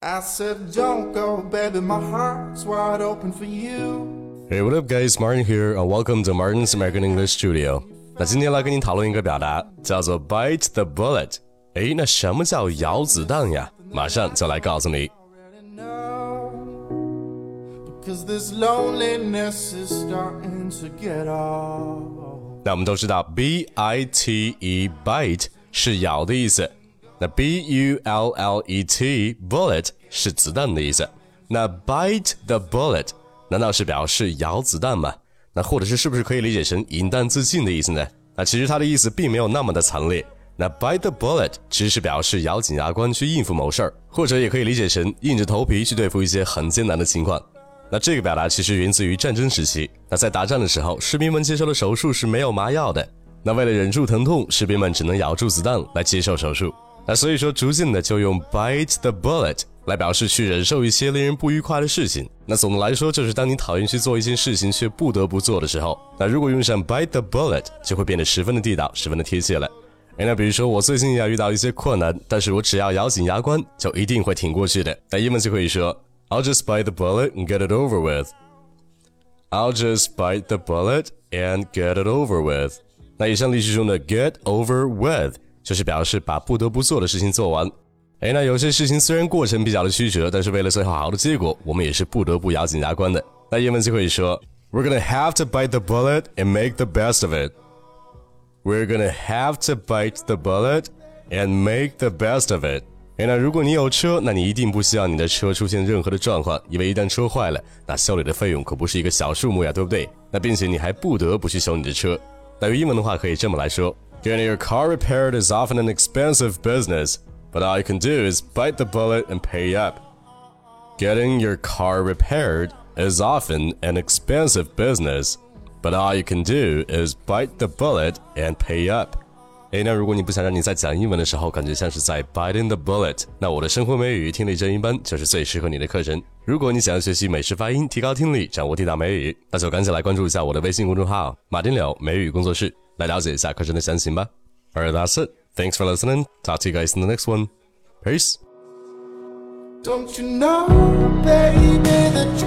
I said, Don't go, baby, my heart's wide open for you. Hey, what up, guys? Martin here, and welcome to Martin's American English Studio. 那今天来跟您讨论一个表达，叫做 bite the bullet。诶，那什么叫咬子弹呀？马上就来告诉你。 Already know. Because this loneliness is starting to get old. 那我们都知道，b i t e bite 是咬的意思， 那 b u l l e t bullet 是子弹的意思。那 bite the bullet 难道是表示咬子弹吗？那或者是是不是可以理解成引弹自尽的意思呢？那其实它的意思并没有那么的惨烈。那 bite the bullet 只是表示咬紧牙关去应付某事儿，或者也可以理解成硬着头皮去对付一些很艰难的情况。那这个表达其实源自于战争时期。那在打仗的时候，士兵们接受的手术是没有麻药的。那为了忍住疼痛，士兵们只能咬住子弹来接受手术。那所以说，逐渐的就用 bite the bullet 来表示去忍受一些令人不愉快的事情。那总的来说，就是当你讨厌去做一件事情却不得不做的时候，那如果用上 bite the bullet，就会变得十分的地道，十分的贴切了。哎，那比如说我最近也遇到一些困难，但是我只要咬紧牙关，就一定会挺过去的。那英文就可以说 I'll just bite the bullet and get it over with. I'll just bite the bullet and get it over with. 那以上例句中的 get over with 就是表示把不得不做的事情做完。哎，那有些事情虽然过程比较的曲折，但是为了最后好的结果，我们也是不得不咬紧牙关的。那英文就可以说 We're gonna have to bite the bullet and make the best of it. We're gonna have to bite the bullet and make the best of it. 哎，那如果你有车，那你一定不希望你的车出现任何的状况，因为一旦车坏了，那修理的费用可不是一个小数目呀，对不对？那并且你还不得不去修你的车。那用英文的话可以这么来说 ：Getting your car repaired is often an expensive business, but all you can do is bite the bullet and pay up. Getting your car repaired is often an expensive business, but all you can do is bite the bullet and pay up. 诶，那如果你不想让你在讲英文的时候感觉像是在 biting the bullet，那我的生活美语听力真音班就是最适合你的课程。如果你想要学习美式发音，提高听力，掌握地道美语，那就赶紧来关注一下我的微信公众号“马丁柳美语工作室”， 来了解一下课程的详情吧。Alright, that's it. Thanks for listening. Talk to you guys in the next one. Peace. Don't you know, baby, that you can't